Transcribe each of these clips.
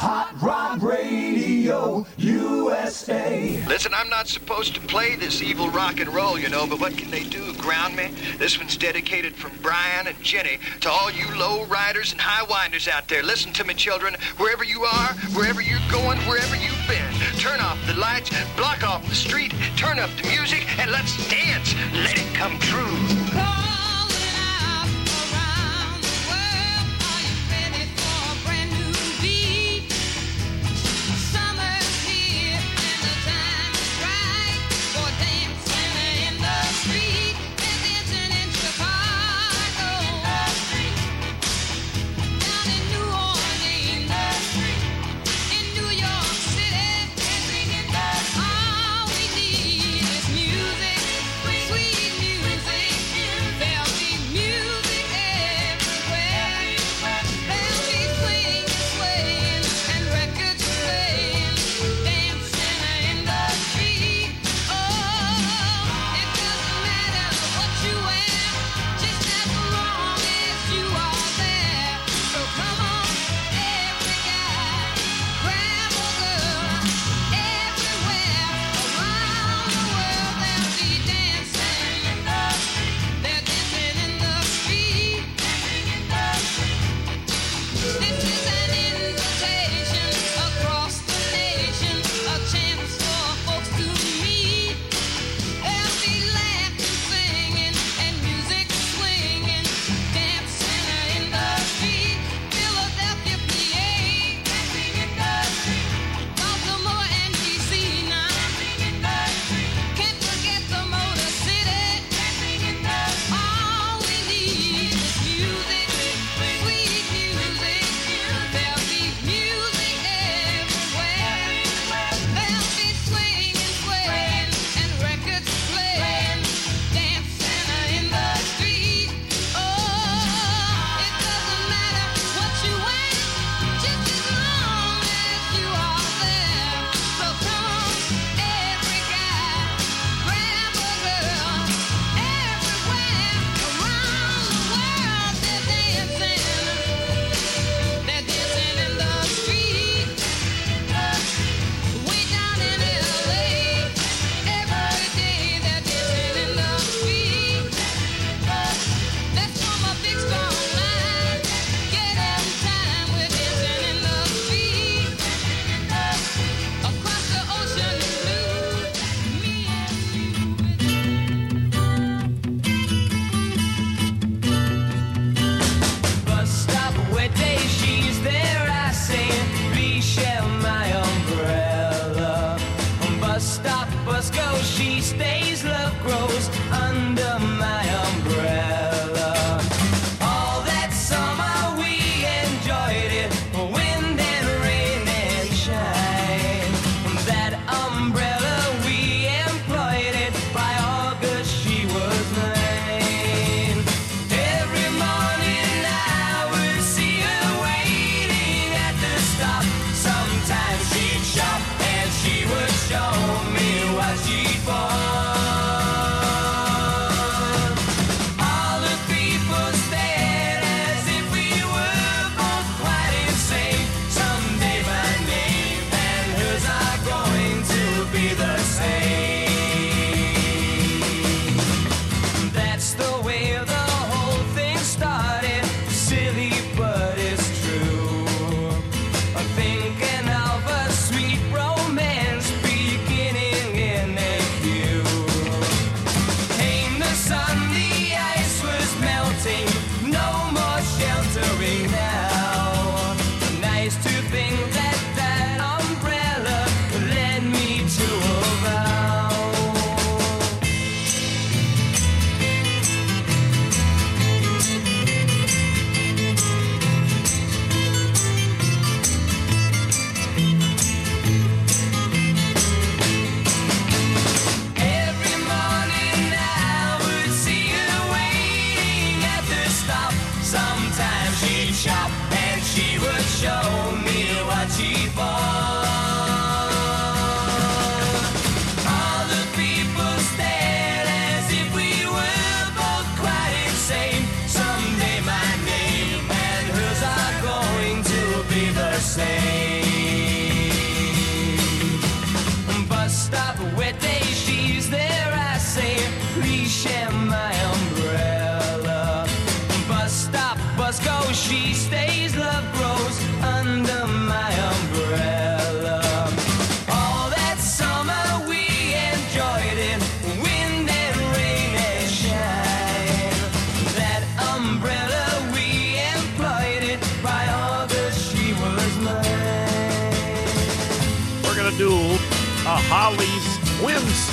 Hot Rod Radio USA. Listen, I'm not supposed to play this evil rock and roll, you know, but what can they do? Ground me? This one's dedicated from Brian and Jenny to all you low riders and high winders out there. Listen to me, children. Wherever you are, wherever you're going, wherever you've been, turn off the lights, block off the street, turn up the music, and let's dance. Let it come true.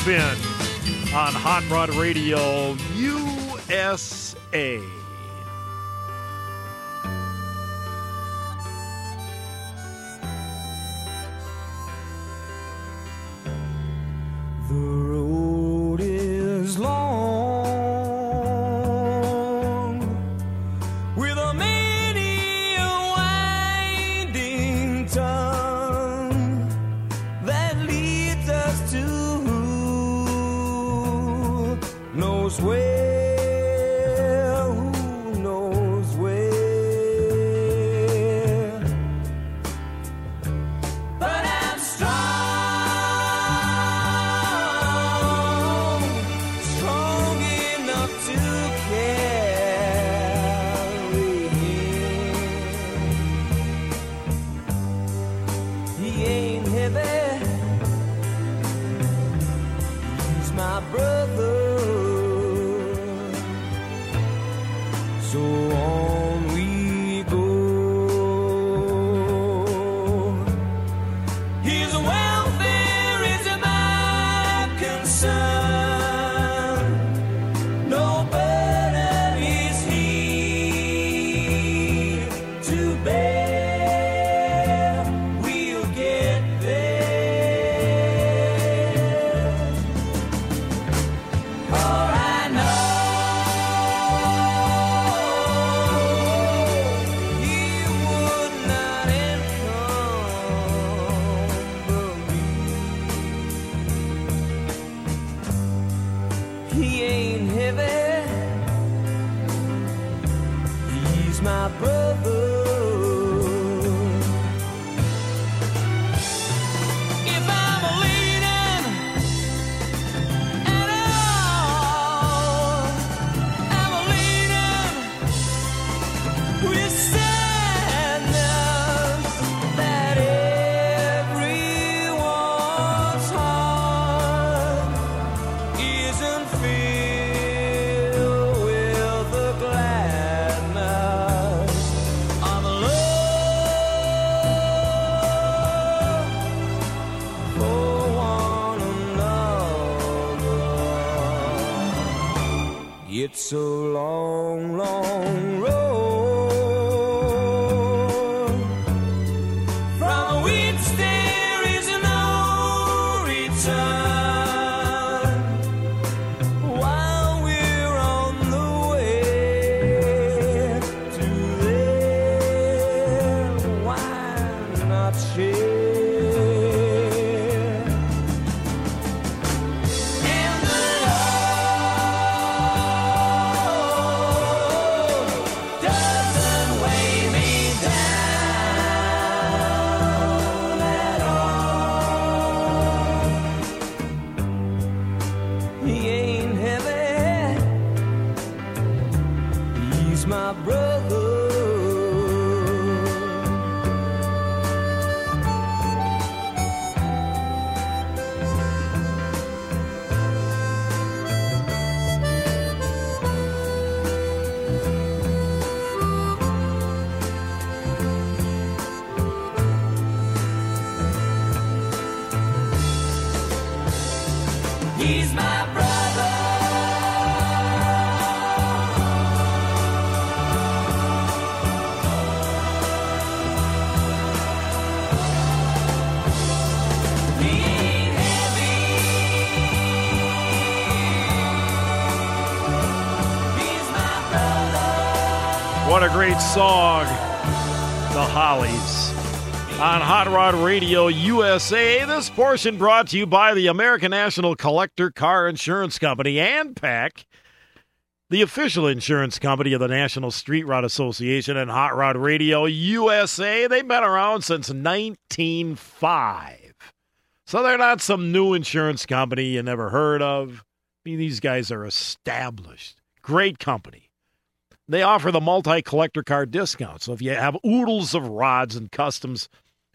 On Hot Rod Radio USA. What a great song, The Hollies. On Hot Rod Radio USA, this portion brought to you by the American National Collector Car Insurance Company and PAC, the official insurance company of the National Street Rod Association and Hot Rod Radio USA. They've been around since 1905. So they're not some new insurance company you never heard of. I mean, these guys are established. Great company. They offer the multi collector car discount. So if you have oodles of rods and customs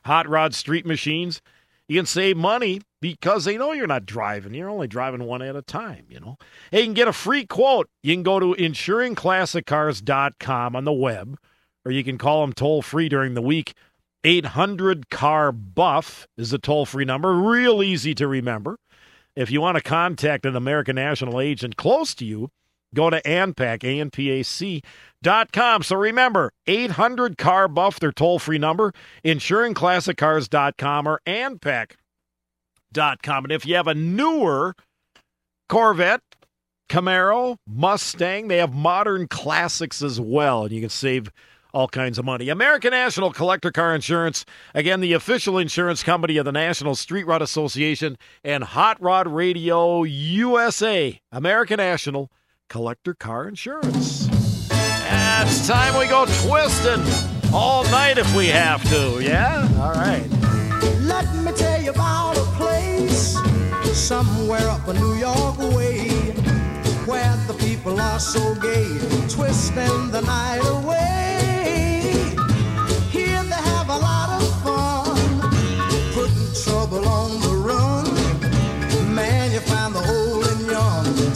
hot rod street machines, you can save money because they know you're not driving. You're only driving one at a time, you know. Hey, you can get a free quote. You can go to insuringclassiccars.com on the web, or you can call them toll free during the week 800 car buff is the toll free number. Real easy to remember. If you want to contact an American National agent close to you, go to ANPAC, A-N-P-A-C dot com. So remember, 800 car buff, their toll free number, insuringclassiccars.com or ANPAC dot com. And if you have a newer Corvette, Camaro, Mustang, they have modern classics as well, and you can save all kinds of money. American National Collector Car Insurance, again, the official insurance company of the National Street Rod Association and Hot Rod Radio USA. American National Collector Car Insurance. And it's time we go twisting all night if we have to. Yeah? All right. Let me tell you about a place somewhere up a New York way where the people are so gay, twisting the night away.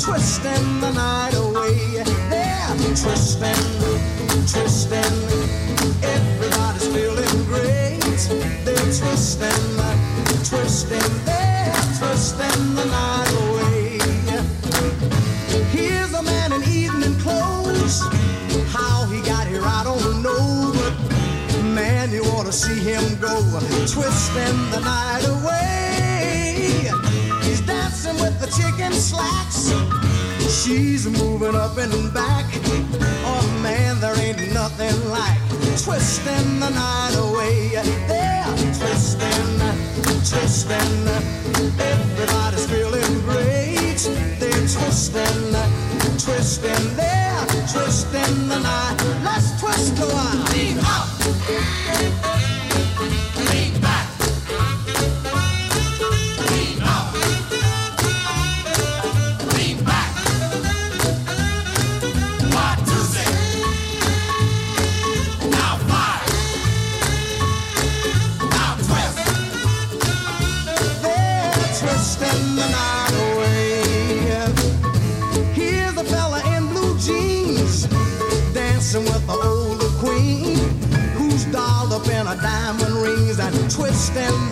Twisting the night away. They're twisting, twisting. Everybody's feeling great. They're twisting, twisting. They're twisting the night away. Here's a man in evening clothes. How he got here, I don't know. But man, you to see him go. Twisting the night away. Dancing with the chicken slacks. She's moving up and back. Oh man, there ain't nothing like twisting the night away. They're twisting, twisting. Everybody's feeling great. They're twisting, twisting. They're twisting the night. Let's twist a while. Up.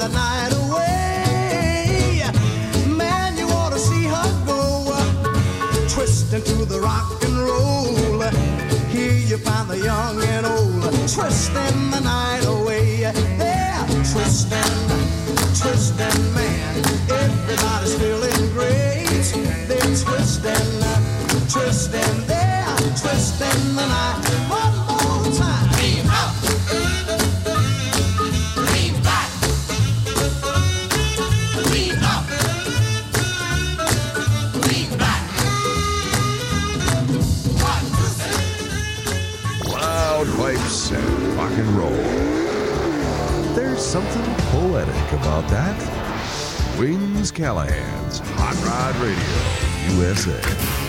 The night away. Man, you ought to see her go twisting to the rock and roll. Here you find the young and old twisting the night away. They're twisting, twisting, man. Everybody's feeling great. They're twisting, twisting, they're twisting the night. And roll. There's something poetic about that. Wings Callahan's Hot Rod Radio, USA.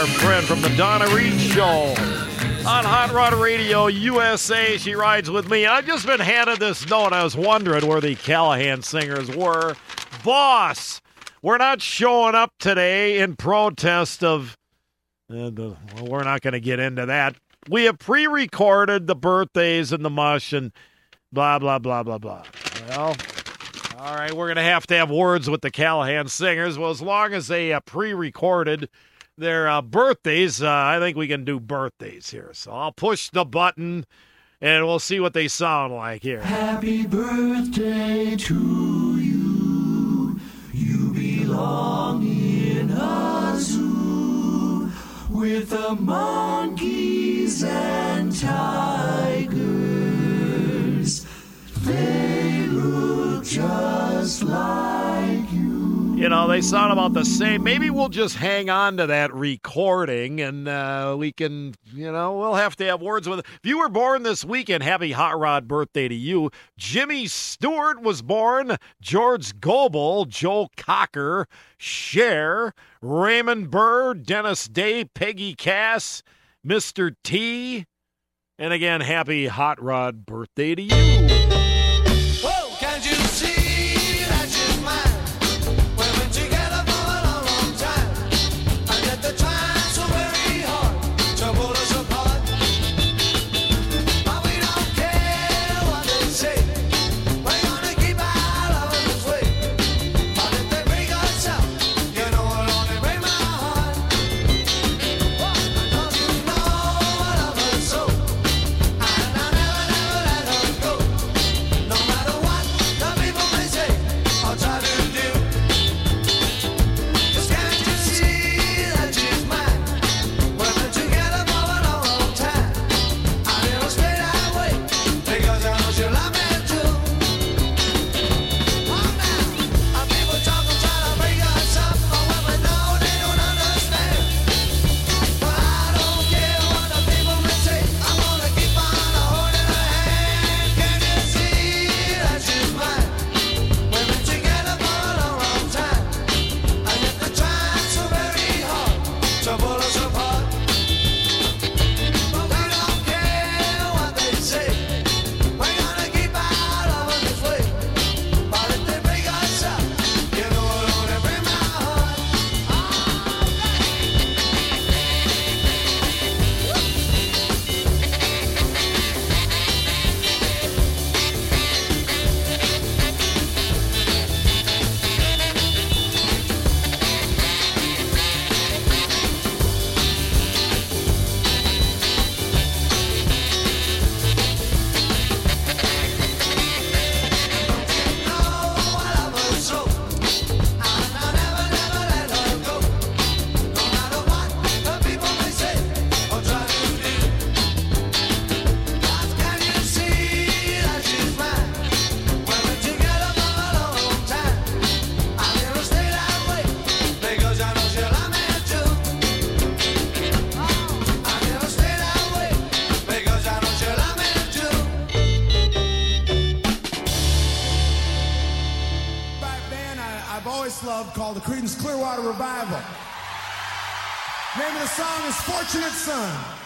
Our friend from the Donna Reed Show. On Hot Rod Radio USA, she rides with me. I've just been handed this note. I was wondering where the Callahan singers were. Boss, we're not showing up today in protest of. Uh, the, well, we're not going to get into that. We have pre recorded the birthdays and the mush and blah, blah, blah, blah, blah. Well, all right, we're going to have to have words with the Callahan singers. Well, as long as they uh, pre recorded their uh, birthdays, uh, I think we can do birthdays here. So I'll push the button and we'll see what they sound like here. Happy birthday to you. You belong in a zoo with the monkeys and tigers. They look just like you. Know, they sound about the same. Maybe we'll just hang on to that recording and uh, we can, you know, we'll have to have words with. If you were born this weekend, happy Hot Rod birthday to you. Jimmy Stewart was born, George Goebel, Joe Cocker, Cher, Raymond Burr, Dennis Day, Peggy Cass, Mr. T. And again, happy Hot Rod birthday to you. Name of the song is Fortunate Son.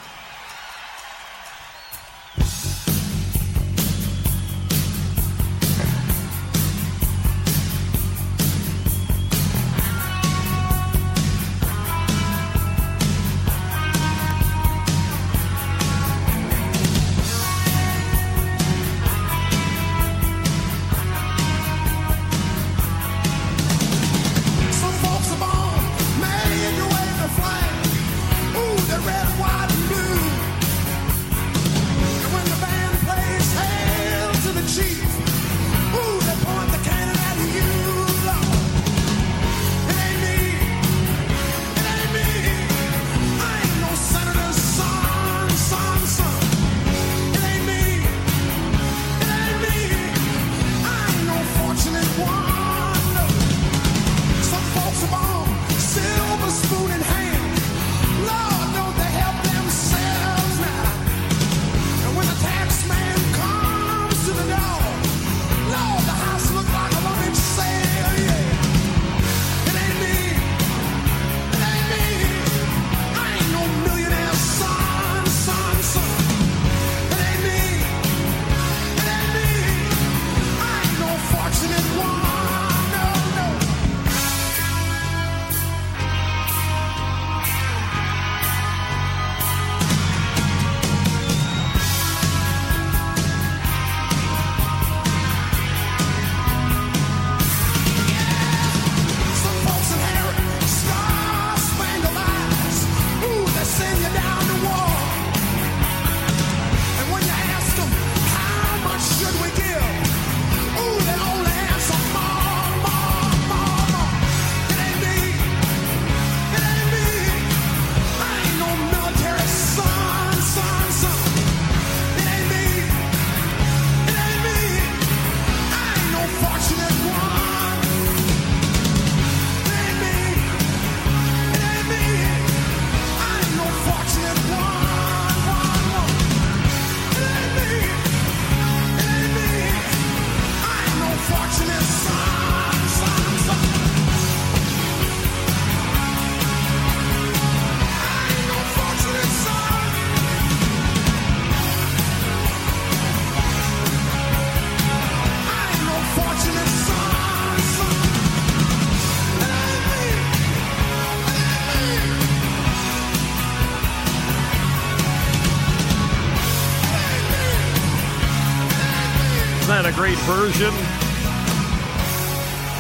Great version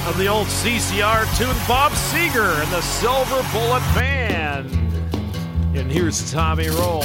of the old CCR tune? Bob Seger and the Silver Bullet Band. And here's Tommy Roll.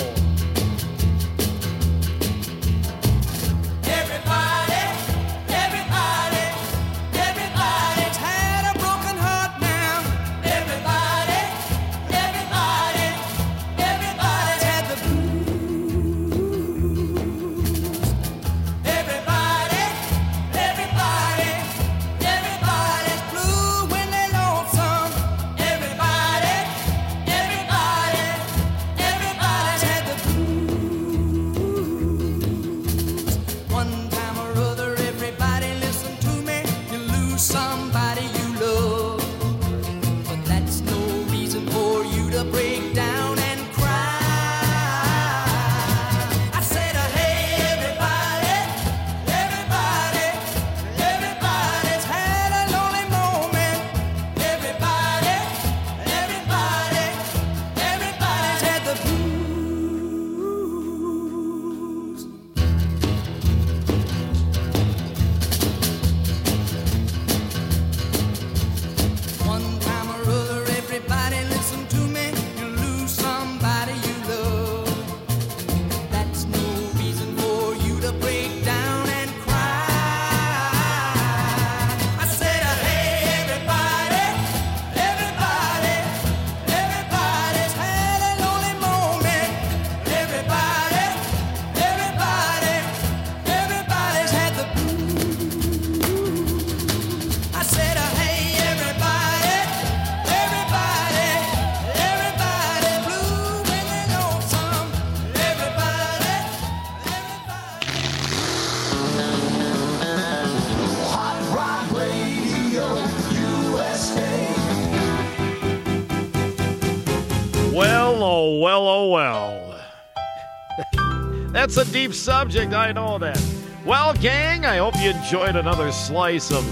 That's a deep subject, I know that. Well, gang, I hope you enjoyed another slice of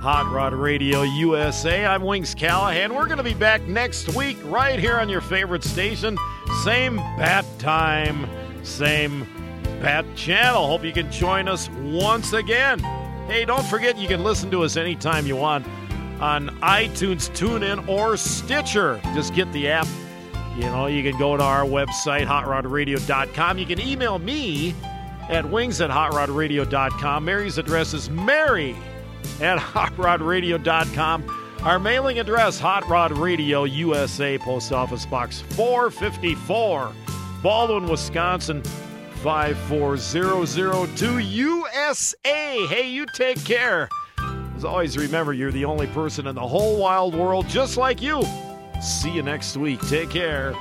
Hot Rod Radio USA. I'm Wings Callahan. We're going to be back next week right here on your favorite station. Same bat time, same bat channel. Hope you can join us once again. Hey, don't forget you can listen to us anytime you want on iTunes, TuneIn, or Stitcher. Just get the app. You know, you can go to our website, hotrodradio.com. You can email me at wings at hotrodradio.com. Mary's address is mary at hotrodradio.com. Our mailing address, Hot Rod Radio, USA, Post Office Box 454, Baldwin, Wisconsin 54002, USA. Hey, you take care. As always, remember, you're the only person in the whole wild world just like you. See you next week. Take care.